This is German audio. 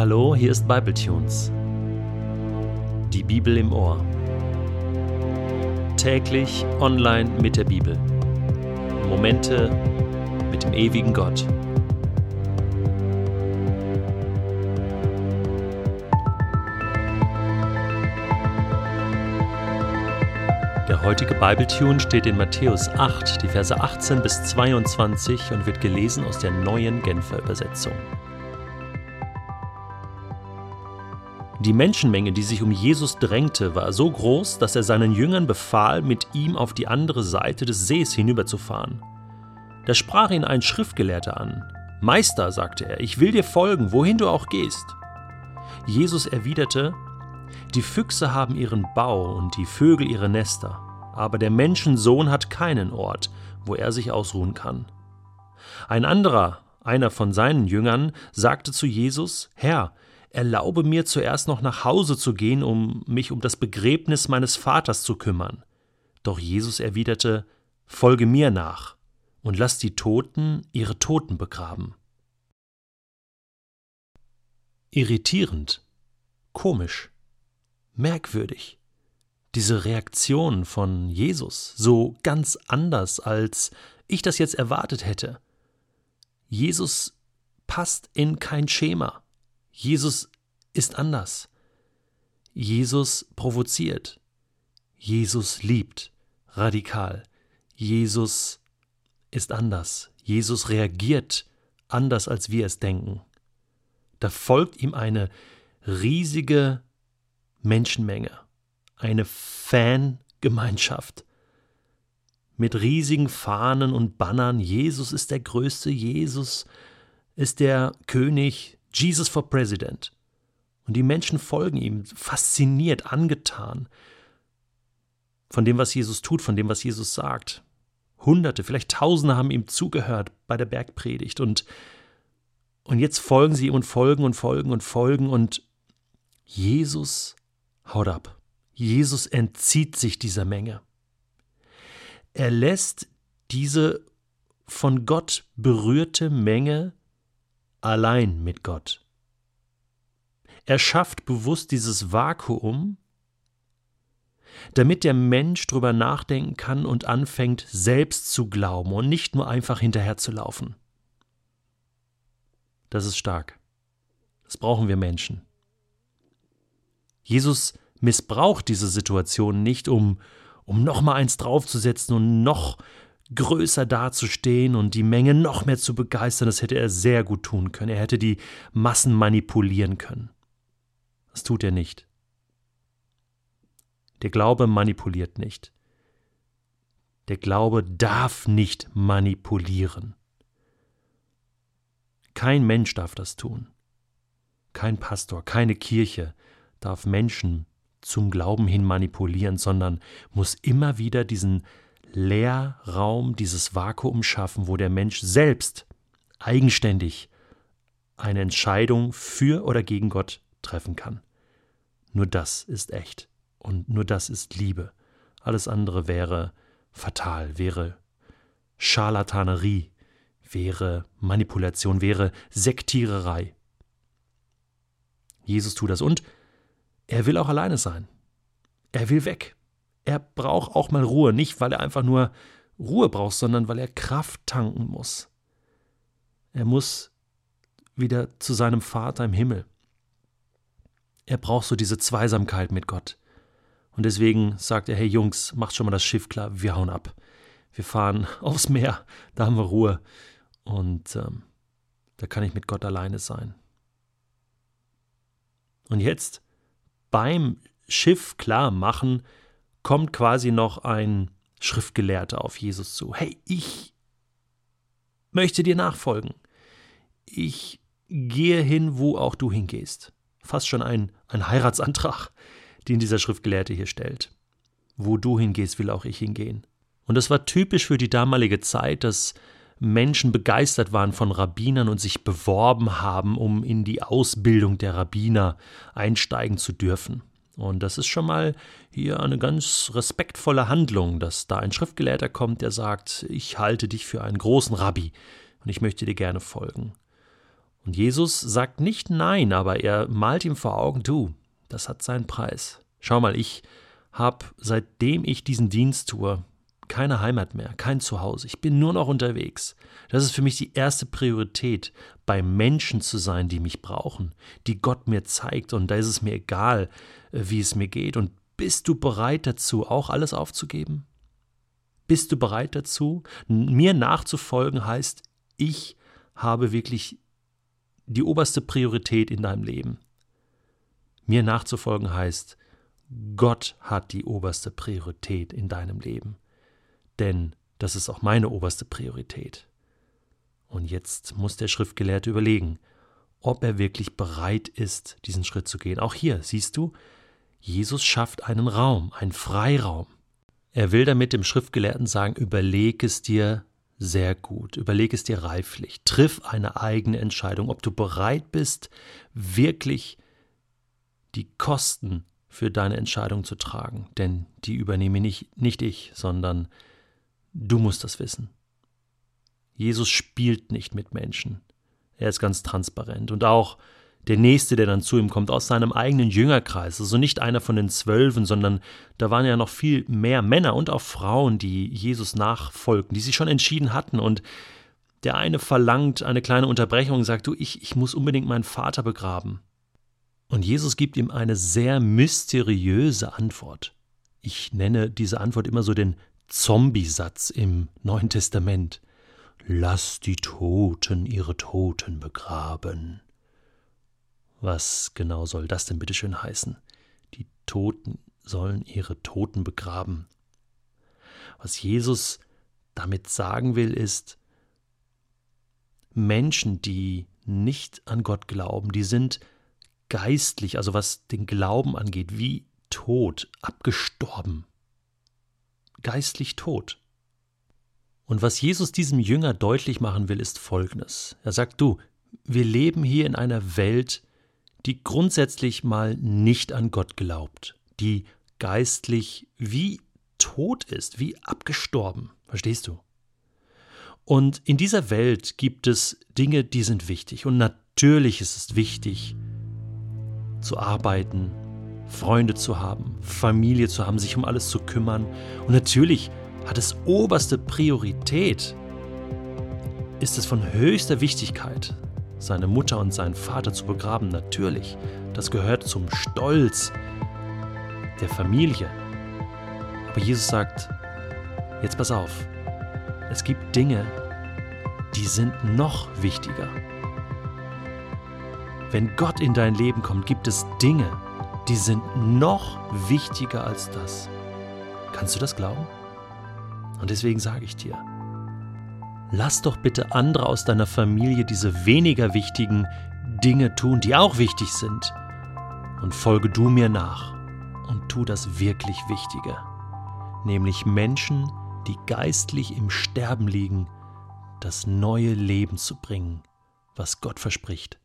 Hallo, hier ist Bibletunes. Die Bibel im Ohr. Täglich online mit der Bibel. Momente mit dem ewigen Gott. Der heutige Bibletune steht in Matthäus 8, die Verse 18 bis 22 und wird gelesen aus der neuen Genfer Übersetzung. Die Menschenmenge, die sich um Jesus drängte, war so groß, dass er seinen Jüngern befahl, mit ihm auf die andere Seite des Sees hinüberzufahren. Da sprach ihn ein Schriftgelehrter an. Meister, sagte er, ich will dir folgen, wohin du auch gehst. Jesus erwiderte, Die Füchse haben ihren Bau und die Vögel ihre Nester, aber der Menschensohn hat keinen Ort, wo er sich ausruhen kann. Ein anderer, einer von seinen Jüngern, sagte zu Jesus, Herr, erlaube mir zuerst noch nach Hause zu gehen, um mich um das Begräbnis meines Vaters zu kümmern. Doch Jesus erwiderte, Folge mir nach und lass die Toten ihre Toten begraben. Irritierend, komisch, merkwürdig. Diese Reaktion von Jesus, so ganz anders, als ich das jetzt erwartet hätte. Jesus passt in kein Schema. Jesus ist anders. Jesus provoziert. Jesus liebt radikal. Jesus ist anders. Jesus reagiert anders, als wir es denken. Da folgt ihm eine riesige Menschenmenge, eine Fangemeinschaft mit riesigen Fahnen und Bannern. Jesus ist der Größte, Jesus ist der König, Jesus for President. Und die Menschen folgen ihm, fasziniert, angetan von dem, was Jesus tut, von dem, was Jesus sagt. Hunderte, vielleicht Tausende haben ihm zugehört bei der Bergpredigt und, und jetzt folgen sie ihm und folgen und folgen und folgen und Jesus haut ab. Jesus entzieht sich dieser Menge. Er lässt diese von Gott berührte Menge allein mit Gott. Er schafft bewusst dieses Vakuum, damit der Mensch drüber nachdenken kann und anfängt, selbst zu glauben und nicht nur einfach hinterherzulaufen. Das ist stark. Das brauchen wir Menschen. Jesus missbraucht diese Situation nicht, um, um noch mal eins draufzusetzen und noch größer dazustehen und die Menge noch mehr zu begeistern, das hätte er sehr gut tun können. Er hätte die Massen manipulieren können. Das tut er nicht. Der Glaube manipuliert nicht. Der Glaube darf nicht manipulieren. Kein Mensch darf das tun. Kein Pastor, keine Kirche darf Menschen zum Glauben hin manipulieren, sondern muss immer wieder diesen Leerraum, dieses Vakuum schaffen, wo der Mensch selbst eigenständig eine Entscheidung für oder gegen Gott treffen kann. Nur das ist echt und nur das ist Liebe. Alles andere wäre fatal, wäre Scharlatanerie, wäre Manipulation, wäre Sektiererei. Jesus tut das und er will auch alleine sein. Er will weg. Er braucht auch mal Ruhe, nicht weil er einfach nur Ruhe braucht, sondern weil er Kraft tanken muss. Er muss wieder zu seinem Vater im Himmel. Er braucht so diese Zweisamkeit mit Gott. Und deswegen sagt er, hey Jungs, macht schon mal das Schiff klar, wir hauen ab. Wir fahren aufs Meer, da haben wir Ruhe. Und ähm, da kann ich mit Gott alleine sein. Und jetzt beim Schiff klar machen, kommt quasi noch ein Schriftgelehrter auf Jesus zu. Hey, ich möchte dir nachfolgen. Ich gehe hin, wo auch du hingehst. Fast schon ein, ein Heiratsantrag, den dieser Schriftgelehrte hier stellt. Wo du hingehst, will auch ich hingehen. Und es war typisch für die damalige Zeit, dass Menschen begeistert waren von Rabbinern und sich beworben haben, um in die Ausbildung der Rabbiner einsteigen zu dürfen. Und das ist schon mal hier eine ganz respektvolle Handlung, dass da ein Schriftgelehrter kommt, der sagt, ich halte dich für einen großen Rabbi und ich möchte dir gerne folgen. Und Jesus sagt nicht nein, aber er malt ihm vor Augen, du, das hat seinen Preis. Schau mal, ich habe, seitdem ich diesen Dienst tue, keine Heimat mehr, kein Zuhause. Ich bin nur noch unterwegs. Das ist für mich die erste Priorität, bei Menschen zu sein, die mich brauchen, die Gott mir zeigt. Und da ist es mir egal, äh, wie es mir geht. Und bist du bereit dazu, auch alles aufzugeben? Bist du bereit dazu? Mir nachzufolgen heißt, ich habe wirklich die oberste Priorität in deinem Leben. Mir nachzufolgen heißt, Gott hat die oberste Priorität in deinem Leben. Denn das ist auch meine oberste Priorität. Und jetzt muss der Schriftgelehrte überlegen, ob er wirklich bereit ist, diesen Schritt zu gehen. Auch hier, siehst du, Jesus schafft einen Raum, einen Freiraum. Er will damit dem Schriftgelehrten sagen, überleg es dir sehr gut, überleg es dir reiflich, triff eine eigene Entscheidung, ob du bereit bist, wirklich die Kosten für deine Entscheidung zu tragen, denn die übernehme nicht, nicht ich, sondern du musst das wissen. Jesus spielt nicht mit Menschen. Er ist ganz transparent. Und auch der Nächste, der dann zu ihm kommt, aus seinem eigenen Jüngerkreis, also nicht einer von den Zwölfen, sondern da waren ja noch viel mehr Männer und auch Frauen, die Jesus nachfolgten, die sich schon entschieden hatten. Und der eine verlangt eine kleine Unterbrechung und sagt, du, ich, ich muss unbedingt meinen Vater begraben. Und Jesus gibt ihm eine sehr mysteriöse Antwort. Ich nenne diese Antwort immer so den Zombie-Satz im Neuen Testament. Lass die Toten ihre Toten begraben. Was genau soll das denn bitteschön heißen? Die Toten sollen ihre Toten begraben. Was Jesus damit sagen will, ist, Menschen, die nicht an Gott glauben, die sind geistlich, also was den Glauben angeht, wie tot, abgestorben, geistlich tot. Und was Jesus diesem Jünger deutlich machen will, ist Folgendes. Er sagt, du, wir leben hier in einer Welt, die grundsätzlich mal nicht an Gott glaubt, die geistlich wie tot ist, wie abgestorben. Verstehst du? Und in dieser Welt gibt es Dinge, die sind wichtig. Und natürlich ist es wichtig, zu arbeiten, Freunde zu haben, Familie zu haben, sich um alles zu kümmern. Und natürlich hat es oberste Priorität, ist es von höchster Wichtigkeit, seine Mutter und seinen Vater zu begraben. Natürlich, das gehört zum Stolz der Familie. Aber Jesus sagt, jetzt pass auf, es gibt Dinge, die sind noch wichtiger. Wenn Gott in dein Leben kommt, gibt es Dinge, die sind noch wichtiger als das. Kannst du das glauben? Und deswegen sage ich dir, lass doch bitte andere aus deiner Familie diese weniger wichtigen Dinge tun, die auch wichtig sind. Und folge du mir nach und tu das wirklich Wichtige, nämlich Menschen, die geistlich im Sterben liegen, das neue Leben zu bringen, was Gott verspricht.